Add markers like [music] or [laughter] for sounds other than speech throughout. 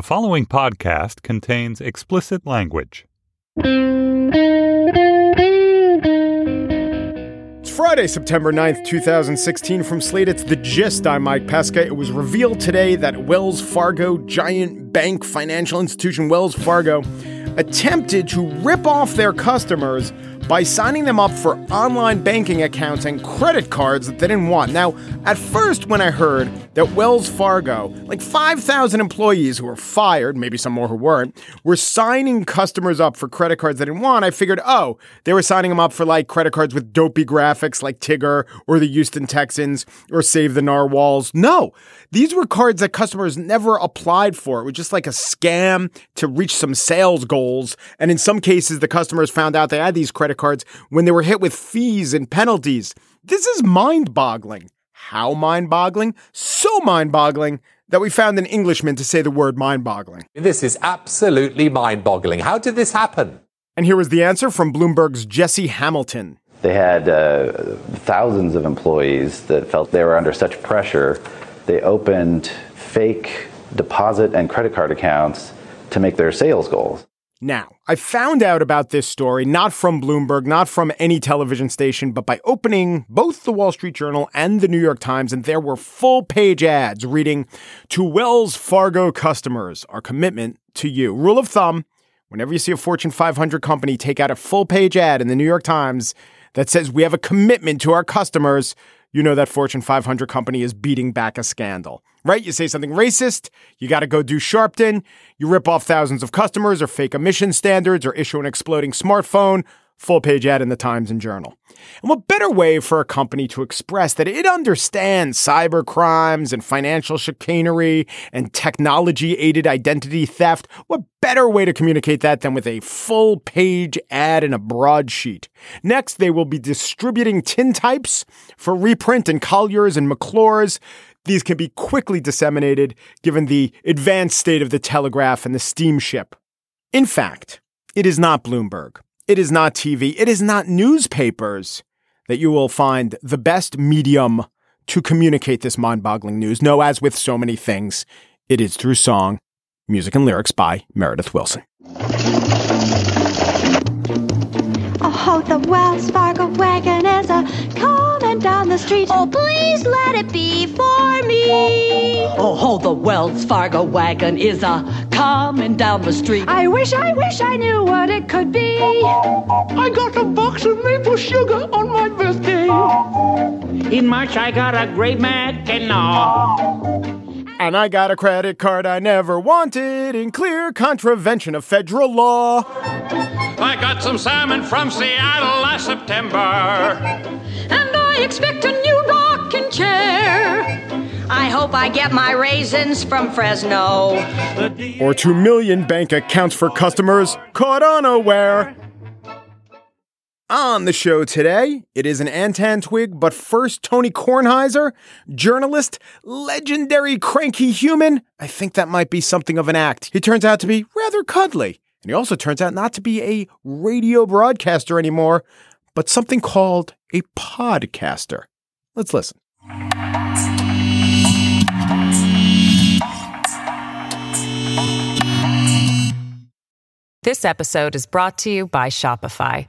The following podcast contains explicit language. It's Friday, September 9th, 2016. From Slate, it's The Gist. I'm Mike Pesca. It was revealed today that Wells Fargo, giant bank financial institution Wells Fargo, attempted to rip off their customers by signing them up for online banking accounts and credit cards that they didn't want. Now, at first, when I heard that Wells Fargo, like 5,000 employees who were fired, maybe some more who weren't, were signing customers up for credit cards they didn't want, I figured, oh, they were signing them up for like credit cards with dopey graphics like Tigger or the Houston Texans or Save the Narwhals. No, these were cards that customers never applied for. It was just like a scam to reach some sales goals. And in some cases, the customers found out they had these credit cards when they were hit with fees and penalties. This is mind boggling. How mind boggling? So mind boggling that we found an Englishman to say the word mind boggling. This is absolutely mind boggling. How did this happen? And here was the answer from Bloomberg's Jesse Hamilton. They had uh, thousands of employees that felt they were under such pressure, they opened fake deposit and credit card accounts to make their sales goals. Now, I found out about this story not from Bloomberg, not from any television station, but by opening both the Wall Street Journal and the New York Times, and there were full page ads reading To Wells Fargo customers, our commitment to you. Rule of thumb whenever you see a Fortune 500 company take out a full page ad in the New York Times that says we have a commitment to our customers, you know that Fortune 500 company is beating back a scandal, right? You say something racist, you got to go do Sharpton, you rip off thousands of customers or fake emission standards or issue an exploding smartphone, full page ad in the Times and Journal. And what better way for a company to express that it understands cyber crimes and financial chicanery and technology aided identity theft? What better way to communicate that than with a full page ad in a broadsheet? Next, they will be distributing tintypes for reprint in Collier's and McClure's. These can be quickly disseminated given the advanced state of the telegraph and the steamship. In fact, it is not Bloomberg. It is not TV. It is not newspapers that you will find the best medium to communicate this mind boggling news. No, as with so many things, it is through song, music, and lyrics by Meredith Willson. Oh, the Wells Fargo wagon is a coming down the street. Oh, please let it be for me. Oh, the Wells Fargo wagon is a coming down the street. I wish, I wish I knew what it could be. I got a box of maple sugar on my birthday. In March, I got a great Mackinaw. And I got a credit card I never wanted in clear contravention of federal law. I got some salmon from Seattle last September. And I expect a new rocking chair. I hope I get my raisins from Fresno. Or 2 million bank accounts for customers caught unaware. On the show today, it is an Antentwig, but first, Tony Kornheiser, journalist, legendary cranky human. I think that might be something of an act. He turns out to be rather cuddly. And he also turns out not to be a radio broadcaster anymore, but something called a podcaster. Let's listen. This episode is brought to you by Shopify.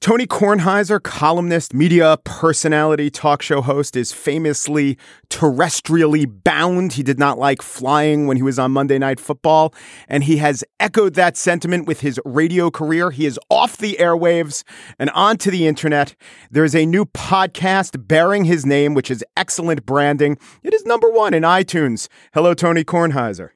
Tony Kornheiser, columnist, media personality, talk show host, is famously terrestrially bound. He did not like flying when he was on Monday Night Football, and he has echoed that sentiment with his radio career. He is off the airwaves and onto the internet. There is a new podcast bearing his name, which is excellent branding. It is number one in iTunes. Hello, Tony Kornheiser.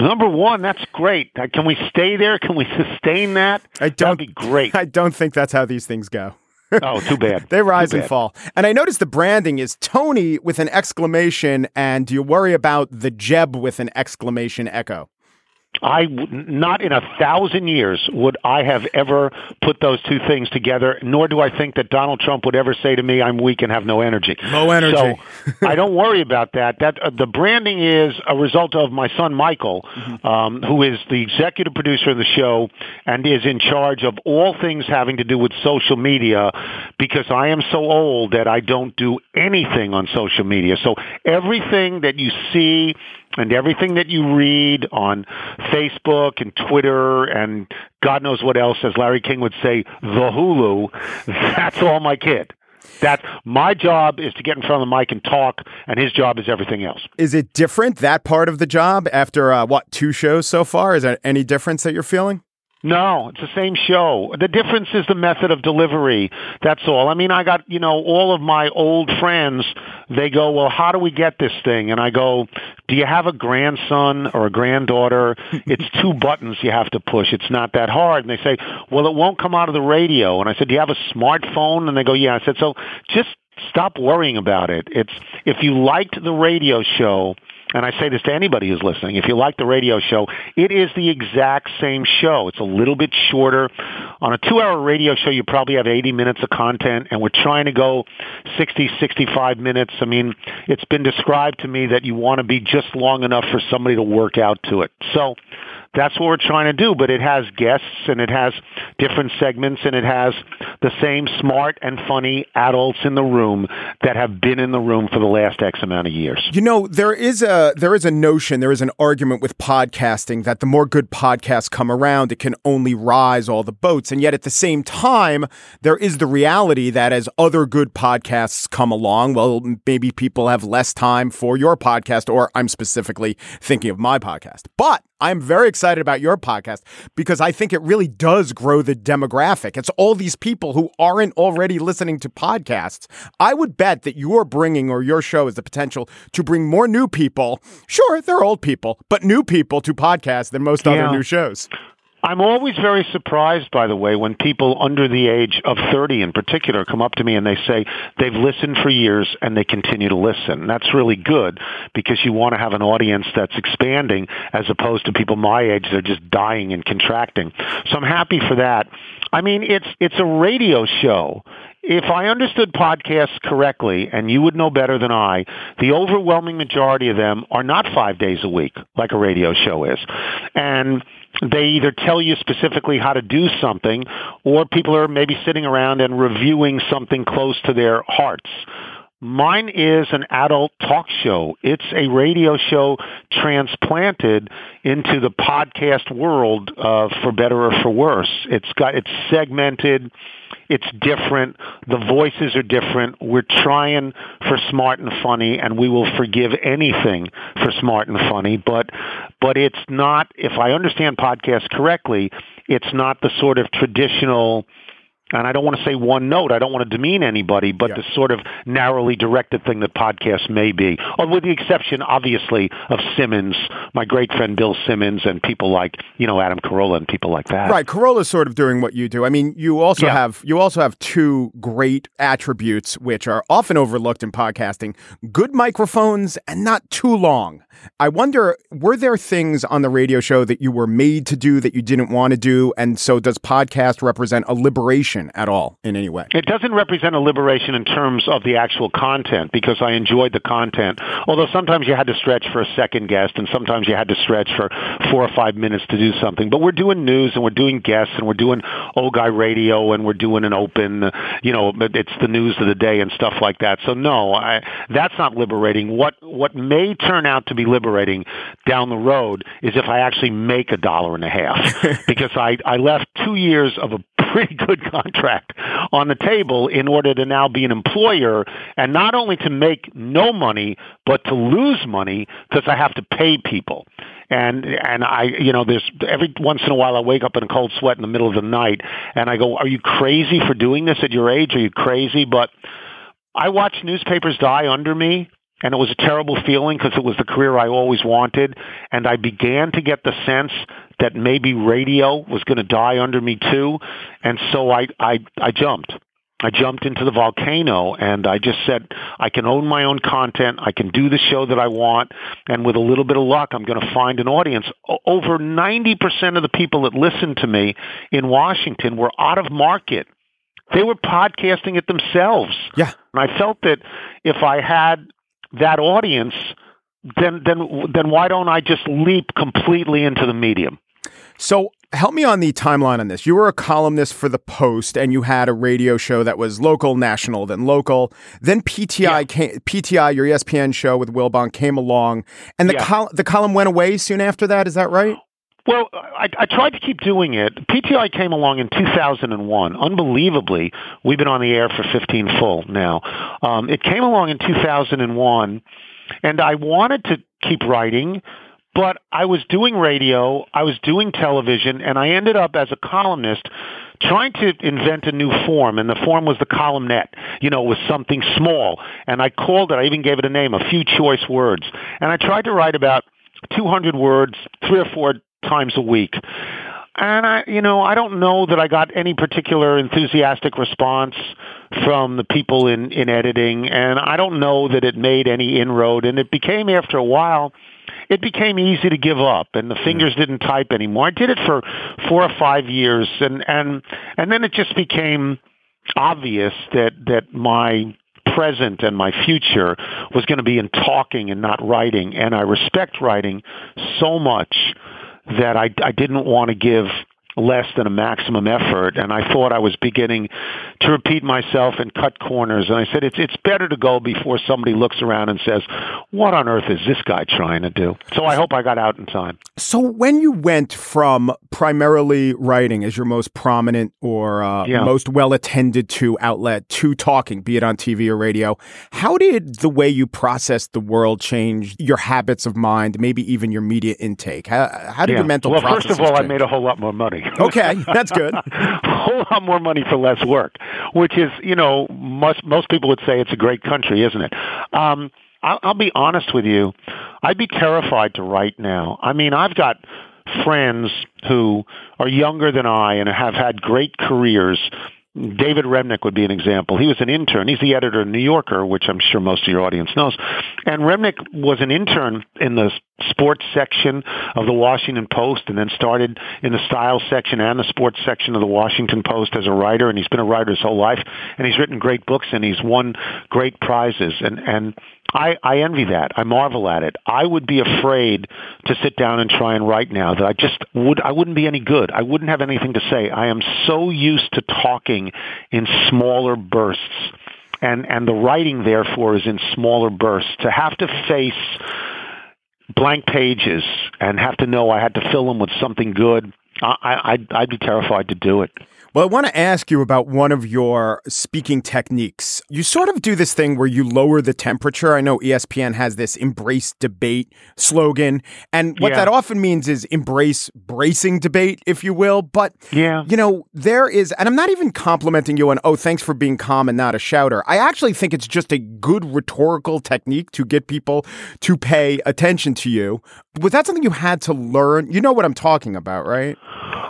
Number one, that's great. Uh, Can we stay there? Can we [laughs] sustain that? I don't, That'd be great. I don't think that's how these things go. oh, too bad. [laughs] They rise Too and bad. fall. And I noticed the branding is Tony with an exclamation, and you worry about the Jeb with an exclamation echo? I not in a thousand years would I have ever put those two things together. Nor do I think that Donald Trump would ever say to me, "I'm weak and have no energy." Low energy. So [laughs] I don't worry about that. That uh, the branding is a result of my son Michael, um, who is the executive producer of the show and is in charge of all things having to do with social media. Because I am so old that I don't do anything on social media. So everything that you see and everything that you read on Facebook and Twitter and God knows what else, as Larry King would say, the Hulu, [laughs] that's all my kid. That my job is to get in front of the mic and talk, and his job is everything else. Is it different, that part of the job, after uh, what, two shows so far? Is there any difference that you're feeling? No, it's the same show. The difference is the method of delivery. That's all. I mean, I got, you know, all of my old friends, they go, well, how do we get this thing? And I go, do you have a grandson or a granddaughter? [laughs] It's two buttons you have to push. It's not that hard. And they say, well, it won't come out of the radio. And I said, do you have a smartphone? And they go, yeah. I said, so just stop worrying about it. It's, if you liked the radio show, and I say this to anybody who's listening, if you like the radio show, it is the exact same show. It's a little bit shorter. On a two-hour radio show, you probably have 80 minutes of content, and we're trying to go 60, 65 minutes. I mean, it's been described to me that you want to be just long enough for somebody to work out to it. So that's what we're trying to do, but it has guests and it has different segments and it has the same smart and funny adults in the room that have been in the room for the last X amount of years. You know, there is a there is a notion, there is an argument with podcasting that the more good podcasts come around, it can only rise all the boats. And yet at the same time, there is the reality that as other good podcasts come along, well, maybe people have less time for your podcast, or I'm specifically thinking of my podcast. But I'm very excited about your podcast because I think it really does grow the demographic. It's all these people who aren't already listening to podcasts. I would bet that you're bringing or your show has the potential to bring more new people. Sure, they're old people, but new people to podcasts than most Yeah. other new shows. I'm always very surprised, by the way, when people under the age of 30 in particular come up to me and they say they've listened for years and they continue to listen. And That's really good because you want to have an audience that's expanding as opposed to people my age that are just dying and contracting. So I'm happy for that. I mean, it's, it's a radio show. If I understood podcasts correctly, and you would know better than I, the overwhelming majority of them are not five days a week like a radio show is. And they either tell you specifically how to do something or people are maybe sitting around and reviewing something close to their hearts. Mine is an adult talk show. It's a radio show transplanted into the podcast world, uh, for better or for worse. It's got, it's segmented. It's different. The voices are different. We're trying for smart and funny, and we will forgive anything for smart and funny. But, but it's not. If I understand podcasts correctly, it's not the sort of traditional. And I don't want to say one note. I don't want to demean anybody, but the sort of narrowly directed thing that podcasts may be, or with the exception, obviously, of Simmons, my great friend Bill Simmons, and people like you know Adam Carolla and people like that. Right, Carolla's sort of doing what you do. I mean, you also Yeah. have you also have two great attributes which are often overlooked in podcasting: good microphones and not too long. I wonder, were there things on the radio show that you were made to do that you didn't want to do, and so does podcast represent a liberation at all in any way? It doesn't represent a liberation in terms of the actual content because I enjoyed the content. Although sometimes you had to stretch for a second guest and sometimes you had to stretch for four or five minutes to do something. But we're doing news and we're doing guests and we're doing old guy radio and we're doing an open, you know, it's the news of the day and stuff like that. So no, I, that's not liberating. What, what may turn out to be liberating down the road is if I actually make a dollar and a half [laughs] because I, I left two years of a pretty good contract on the table in order to now be an employer and not only to make no money, but to lose money because I have to pay people. And and I, you know, there's every once in a while I wake up in a cold sweat in the middle of the night, and I go, "Are you crazy for doing this at your age? Are you crazy?" But I watch newspapers die under me and it was a terrible feeling because it was the career I always wanted. And I began to get the sense that maybe radio was going to die under me too. And so I, I, I jumped. I jumped into the volcano and I just said, I can own my own content. I can do the show that I want. And with a little bit of luck, I'm going to find an audience. Over 90% of the people that listened to me in Washington were out of market. They were podcasting it themselves. Yeah. And I felt that if I had that audience, then then then why don't I just leap completely into the medium? So help me on the timeline on this. You were a columnist for the Post, and you had a radio show that was local, national, then local. Then PTI yeah. came, PTI, your ESPN show with Wilbon came along, and the yeah. col- the column went away soon after that. Is that right? Well, I, I tried to keep doing it. PTI came along in 2001. Unbelievably, we've been on the air for 15 full now. Um, it came along in 2001, and I wanted to keep writing, but I was doing radio, I was doing television, and I ended up as a columnist trying to invent a new form, and the form was the columnette. You know, it was something small, and I called it. I even gave it a name, a few choice words, and I tried to write about 200 words, three or four times a week. And I, you know, I don't know that I got any particular enthusiastic response from the people in, in editing, and I don't know that it made any inroad. And it became, after a while, it became easy to give up, and the fingers mm. didn't type anymore. I did it for four or five years, and and and then it just became obvious that that my present and my future was going to be in talking and not writing. And I respect writing so much that I, I didn't want to give less than a maximum effort and I thought I was beginning to repeat myself and cut corners and I said it's it's better to go before somebody looks around and says what on earth is this guy trying to do so I hope I got out in time so when you went from primarily writing as your most prominent or uh, yeah. most well attended to outlet to talking be it on TV or radio how did the way you processed the world change your habits of mind maybe even your media intake how, how did yeah. your mental well first of all change? I made a whole lot more money [laughs] okay, that's good. a whole lot more money for less work, which is, you know, most most people would say it's a great country, isn't it? Um, I'll, I'll be honest with you. I'd be terrified to write now. I mean, I've got friends who are younger than I and have had great careers David Remnick would be an example. He was an intern. He's the editor of New Yorker, which I'm sure most of your audience knows. And Remnick was an intern in the sports section of the Washington Post and then started in the style section and the sports section of the Washington Post as a writer. And he's been a writer his whole life. And he's written great books and he's won great prizes. And, and I, I envy that. I marvel at it. I would be afraid to sit down and try and write now that I just would, I wouldn't be any good. I wouldn't have anything to say. I am so used to talking in smaller bursts. And, and the writing therefore is in smaller bursts. To have to face blank pages and have to know I had to fill them with something good, I, I'd, I'd be terrified to do it. Well, I want to ask you about one of your speaking techniques. You sort of do this thing where you lower the temperature. I know ESPN has this embrace debate slogan. And what yeah. that often means is embrace bracing debate, if you will. But, yeah. you know, there is, and I'm not even complimenting you on, oh, thanks for being calm and not a shouter. I actually think it's just a good rhetorical technique to get people to pay attention to you. Was that something you had to learn? You know what I'm talking about, right?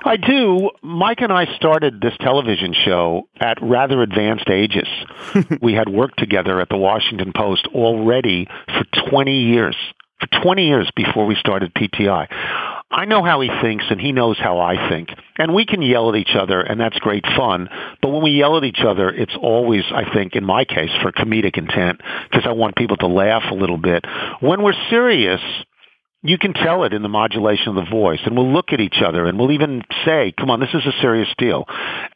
I do. Mike and I started this television show at rather advanced ages. [laughs] we had worked together at the Washington Post already for 20 years. For 20 years before we started PTI. I know how he thinks and he knows how I think. And we can yell at each other and that's great fun. But when we yell at each other, it's always, I think, in my case, for comedic intent because I want people to laugh a little bit. When we're serious, you can tell it in the modulation of the voice and we'll look at each other and we'll even say, come on, this is a serious deal.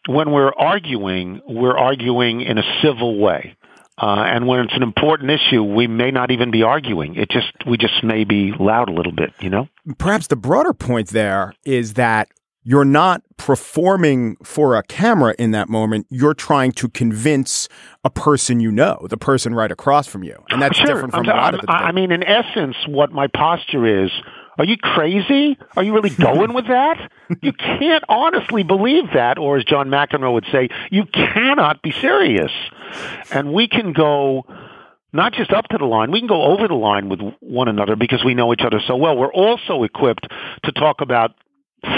When we're arguing, we're arguing in a civil way. Uh, and when it's an important issue, we may not even be arguing. It just, we just may be loud a little bit, you know? Perhaps the broader point there is that you're not performing for a camera in that moment. You're trying to convince a person you know, the person right across from you. And that's Sure. different from I'm- a lot of the I I mean, in essence, what my posture is. Are you crazy? Are you really going with that? You can't honestly believe that, or as John McEnroe would say, you cannot be serious. And we can go not just up to the line, we can go over the line with one another because we know each other so well. We're also equipped to talk about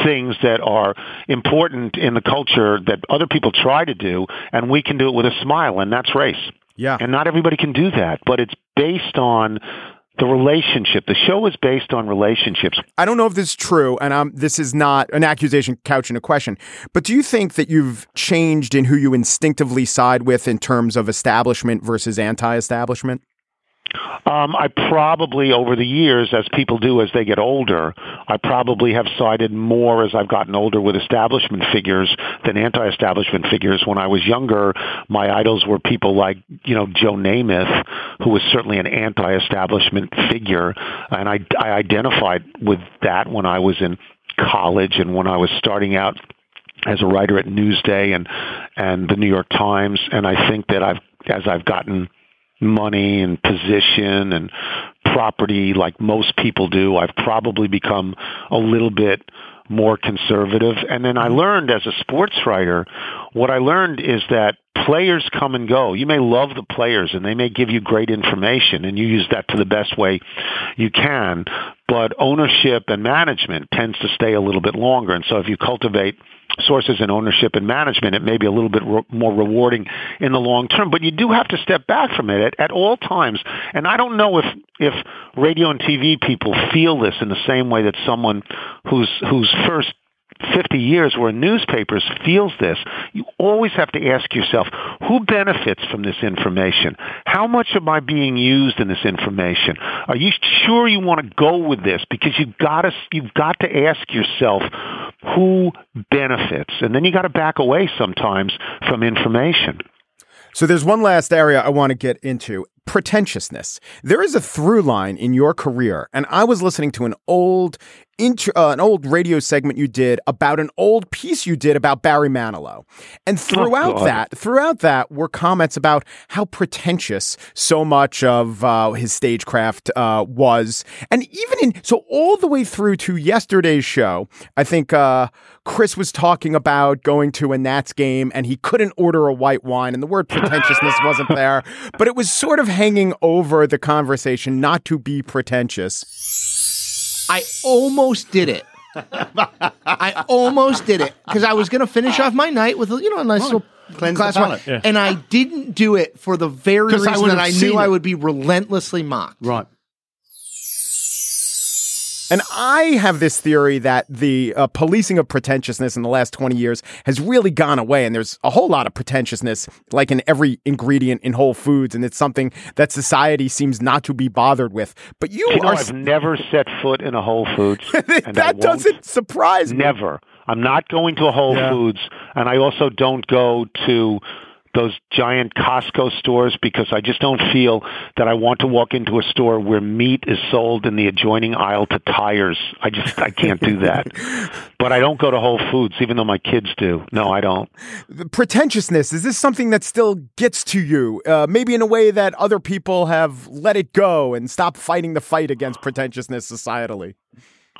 things that are important in the culture that other people try to do, and we can do it with a smile, and that's race. Yeah. And not everybody can do that, but it's based on the relationship. The show is based on relationships. I don't know if this is true, and um, this is not an accusation couch in a question, but do you think that you've changed in who you instinctively side with in terms of establishment versus anti establishment? Um, I probably, over the years, as people do as they get older, I probably have sided more as I've gotten older with establishment figures than anti-establishment figures. When I was younger, my idols were people like, you know, Joe Namath, who was certainly an anti-establishment figure, and I, I identified with that when I was in college and when I was starting out as a writer at Newsday and and the New York Times, and I think that I've as I've gotten money and position and property like most people do, I've probably become a little bit more conservative. And then I mm-hmm. learned as a sports writer, what I learned is that players come and go. You may love the players and they may give you great information and you use that to the best way you can, but ownership and management tends to stay a little bit longer. And so if you cultivate sources and ownership and management, it may be a little bit ro- more rewarding in the long term. But you do have to step back from it at, at all times. And I don't know if if radio and TV people feel this in the same way that someone whose whose first 50 years where newspapers feels this. You always have to ask yourself, who benefits from this information? How much am I being used in this information? Are you sure you want to go with this? Because you've got to, you've got to ask yourself who benefits. And then you got to back away sometimes from information. So there's one last area I want to get into pretentiousness. There is a through line in your career, and I was listening to an old intro, uh, an old radio segment you did about an old piece you did about Barry Manilow, and throughout God. that, throughout that were comments about how pretentious so much of uh, his stagecraft uh, was, and even in so all the way through to yesterday's show, I think uh, Chris was talking about going to a Nats game and he couldn't order a white wine, and the word pretentiousness wasn't there, but it was sort of hanging over the conversation not to be pretentious. I almost did it. I almost did it because I was going to finish off my night with a, you know a nice little Cleanse glass the palate, yeah. and I didn't do it for the very reason would that I knew I would be relentlessly mocked. Right. And I have this theory that the uh, policing of pretentiousness in the last 20 years has really gone away. And there's a whole lot of pretentiousness, like in every ingredient in Whole Foods. And it's something that society seems not to be bothered with. But you, You know, are. I've never set foot in a Whole Foods. [laughs] that doesn't surprise me. Never. I'm not going to a Whole Yeah. Foods, and I also don't go to those giant Costco stores because I just don't feel that I want to walk into a store where meat is sold in the adjoining aisle to tires. I just I can't do that. [laughs] but I don't go to Whole Foods, even though my kids do. No, I don't. The pretentiousness, is this something that still gets to you? Uh, maybe in a way that other people have let it go and stopped fighting the fight against pretentiousness societally?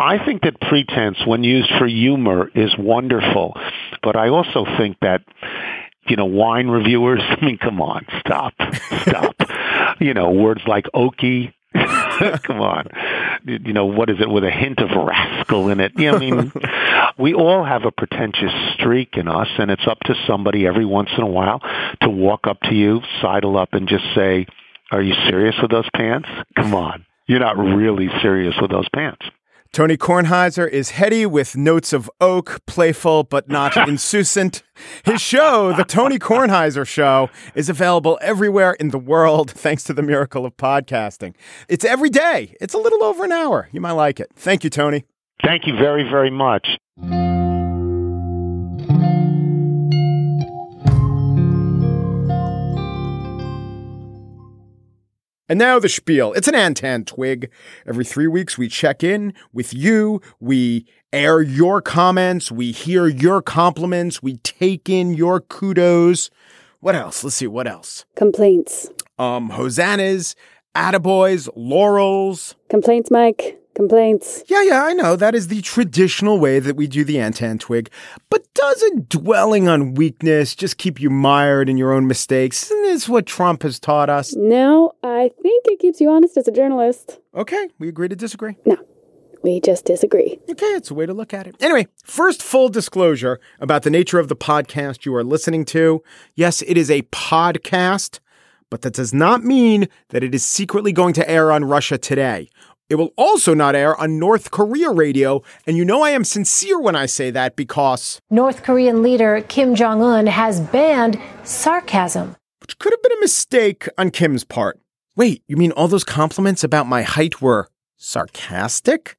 I think that pretense, when used for humor, is wonderful. But I also think that, you know, wine reviewers, [laughs] I mean, come on, stop, stop. [laughs] you know, words like oaky, [laughs] come on. You know, what is it with a hint of rascal in it? You know, I mean, we all have a pretentious streak in us, and it's up to somebody every once in a while to walk up to you, sidle up, and just say, are you serious with those pants? Come on. You're not really serious with those pants. Tony Kornheiser is heady with notes of oak, playful but not [laughs] insouciant. His show, The Tony Kornheiser Show, is available everywhere in the world [laughs] thanks to the miracle of podcasting. It's every day. It's a little over an hour. You might like it. Thank you, Tony. Thank you very, very much. And now the spiel. It's an Antentwig. Every three weeks, we check in with you. We air your comments. We hear your compliments. We take in your kudos. What else? Let's see. What else? Complaints. Um, hosannas, attaboys, laurels. Complaints, Mike. Complaints. Yeah, yeah, I know. That is the traditional way that we do the Antentwig. But doesn't dwelling on weakness just keep you mired in your own mistakes? Isn't this what Trump has taught us? No, I think it keeps you honest as a journalist. Okay, we agree to disagree. No, we just disagree. Okay, it's a way to look at it. Anyway, first full disclosure about the nature of the podcast you are listening to. Yes, it is a podcast, but that does not mean that it is secretly going to air on Russia today. It will also not air on North Korea radio, and you know I am sincere when I say that because North Korean leader Kim Jong un has banned sarcasm. Which could have been a mistake on Kim's part. Wait, you mean all those compliments about my height were sarcastic?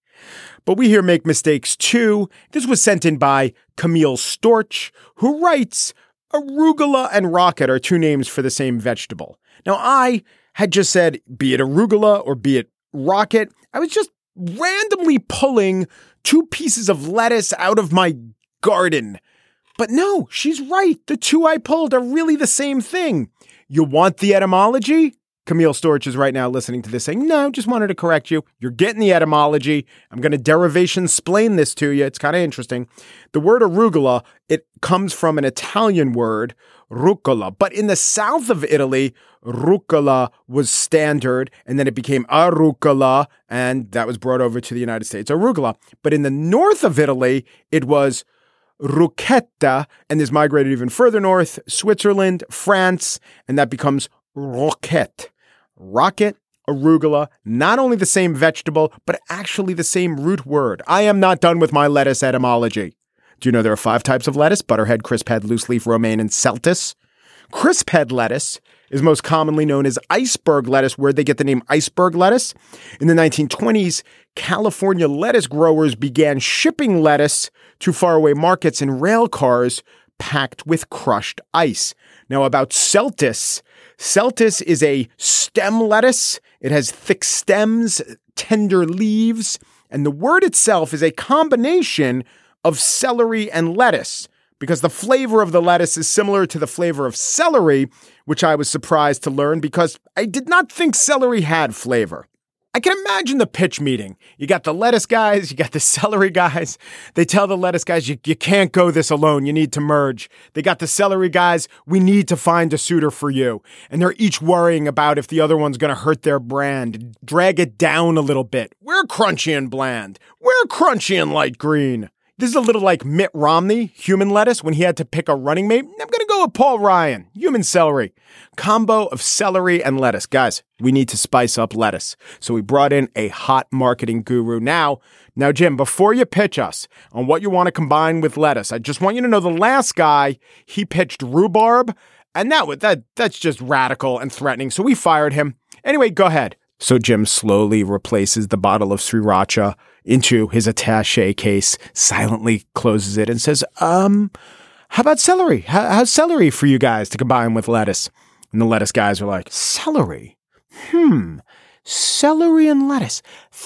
But we here make mistakes too. This was sent in by Camille Storch, who writes Arugula and rocket are two names for the same vegetable. Now, I had just said, be it arugula or be it rocket, I was just randomly pulling two pieces of lettuce out of my garden. But no, she's right. The two I pulled are really the same thing. You want the etymology? Camille Storch is right now listening to this saying, No, just wanted to correct you. You're getting the etymology. I'm going to derivation explain this to you. It's kind of interesting. The word arugula, it comes from an Italian word, rucola. But in the south of Italy, rucola was standard, and then it became arugula, and that was brought over to the United States, arugula. But in the north of Italy, it was ruchetta, and this migrated even further north, Switzerland, France, and that becomes roquette rocket, arugula, not only the same vegetable, but actually the same root word. I am not done with my lettuce etymology. Do you know there are five types of lettuce? Butterhead, crisphead, loose leaf, romaine, and celtuce. Crisphead lettuce is most commonly known as iceberg lettuce, where they get the name iceberg lettuce. In the 1920s, California lettuce growers began shipping lettuce to faraway markets in rail cars packed with crushed ice. Now, about celtuce, Celtuce is a stem lettuce. It has thick stems, tender leaves, and the word itself is a combination of celery and lettuce because the flavor of the lettuce is similar to the flavor of celery, which I was surprised to learn because I did not think celery had flavor. I can imagine the pitch meeting. You got the lettuce guys, you got the [laughs] celery guys. They tell the lettuce guys, you, you can't go this alone. You need to merge. They got the celery guys, we need to find a suitor for you. And they're each worrying about if the other one's going to hurt their brand, drag it down a little bit. We're crunchy and bland. We're crunchy and light green. This is a little like Mitt Romney, human lettuce, when he had to pick a running mate. I'm going to go with Paul Ryan, human celery. Combo of celery and lettuce. Guys, we need to spice up lettuce. So we brought in a hot marketing guru. Now, now, Jim, before you pitch us on what you want to combine with lettuce, I just want you to know the last guy, he pitched rhubarb, and that that that's just radical and threatening. So we fired him. Anyway, go ahead. So Jim slowly replaces the bottle of sriracha into his attache case, silently closes it, and says, Um, how about celery? How, how's celery for you guys to combine with lettuce? And the lettuce guys are like, Celery? Hmm, celery and lettuce.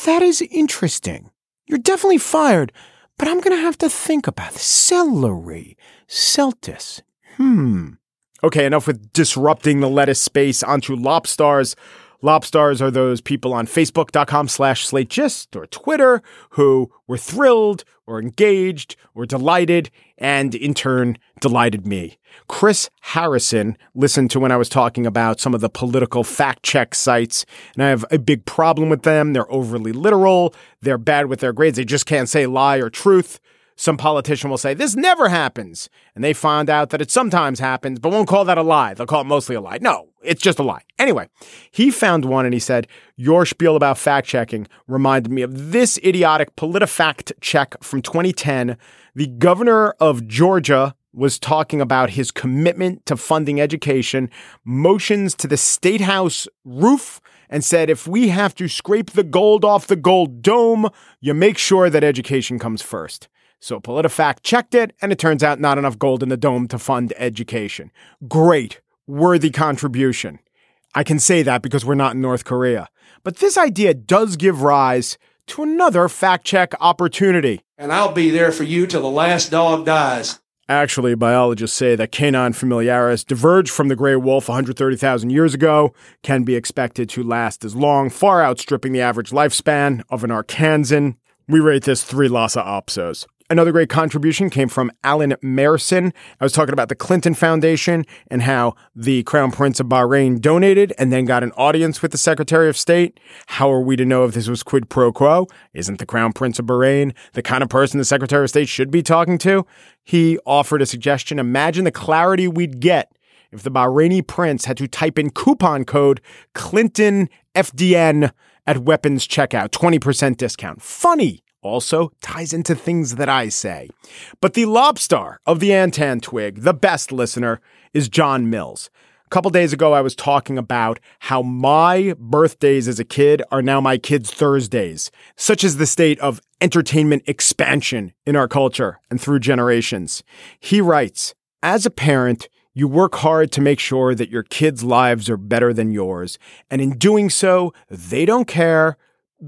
That is interesting. You're definitely fired, but I'm going to have to think about this. Celery, celtuce. Hmm. Okay, enough with disrupting the lettuce space onto lobstars. Lobstars are those people on Facebook.com slash SlateGist or Twitter who were thrilled or engaged or delighted and in turn delighted me. Chris Harrison listened to when I was talking about some of the political fact check sites, and I have a big problem with them. They're overly literal, they're bad with their grades, they just can't say lie or truth some politician will say, This never happens. And they find out that it sometimes happens, but won't call that a lie. They'll call it mostly a lie. No, it's just a lie. Anyway, he found one and he said, Your spiel about fact checking reminded me of this idiotic PolitiFact check from 2010. The governor of Georgia was talking about his commitment to funding education, motions to the state house roof, and said, if we have to scrape the gold off the gold dome, you make sure that education comes first. So PolitiFact checked it, and it turns out not enough gold in the dome to fund education. Great, worthy contribution. I can say that because we're not in North Korea. But this idea does give rise to another fact check opportunity. And I'll be there for you till the last dog dies. Actually, biologists say that canine familiaris diverged from the gray wolf 130,000 years ago, can be expected to last as long, far outstripping the average lifespan of an Arkansan. We rate this three Lhasa Apsos. Another great contribution came from Alan Merson. I was talking about the Clinton Foundation and how the Crown Prince of Bahrain donated and then got an audience with the Secretary of State. How are we to know if this was quid pro quo? Isn't the Crown Prince of Bahrain the kind of person the Secretary of State should be talking to? He offered a suggestion. Imagine the clarity we'd get if the Bahraini prince had to type in coupon code Clinton FDN at weapons checkout, 20% discount. Funny also ties into things that I say. But the lobstar of the Antentwig, the best listener, is John Mills. A couple days ago, I was talking about how my birthdays as a kid are now my kids' Thursdays. Such is the state of entertainment expansion in our culture and through generations. He writes, as a parent, you work hard to make sure that your kids' lives are better than yours. And in doing so, they don't care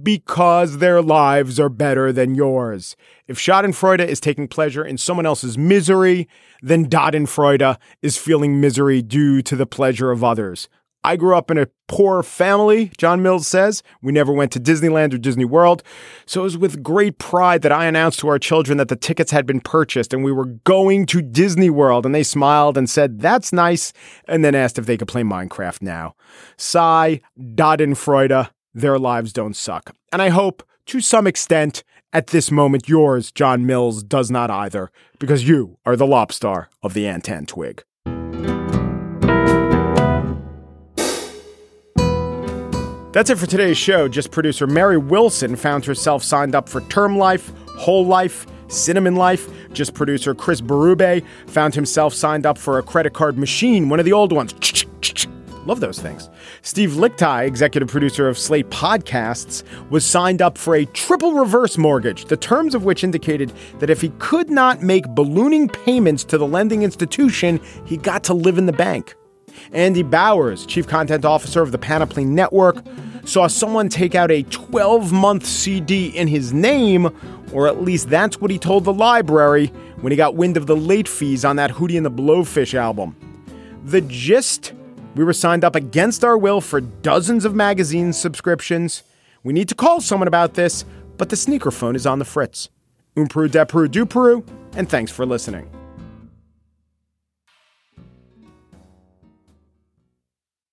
because their lives are better than yours. If Schadenfreude is taking pleasure in someone else's misery, then Dadenfreude is feeling misery due to the pleasure of others. I grew up in a poor family, John Mills says. We never went to Disneyland or Disney World. So it was with great pride that I announced to our children that the tickets had been purchased and we were going to Disney World. And they smiled and said, That's nice. And then asked if they could play Minecraft now. Sigh, Dadenfreude, their lives don't suck. And I hope, to some extent, at this moment, yours, John Mills, does not either, because you are the lobstar of the Antentwig. That's it for today's show. Just producer Mary Wilson found herself signed up for Term Life, Whole Life, Cinnamon Life. Just producer Chris Berube found himself signed up for a credit card machine, one of the old ones. Love those things. Steve Lickteig, executive producer of Slate Podcasts, was signed up for a triple reverse mortgage, the terms of which indicated that if he could not make ballooning payments to the lending institution, he got to live in the bank. Andy Bowers, chief content officer of the Panoply Network, saw someone take out a 12 month CD in his name, or at least that's what he told the library when he got wind of the late fees on that Hootie and the Blowfish album. The gist we were signed up against our will for dozens of magazine subscriptions. We need to call someone about this, but the sneaker phone is on the fritz. Umpru, depru, duperu, and thanks for listening.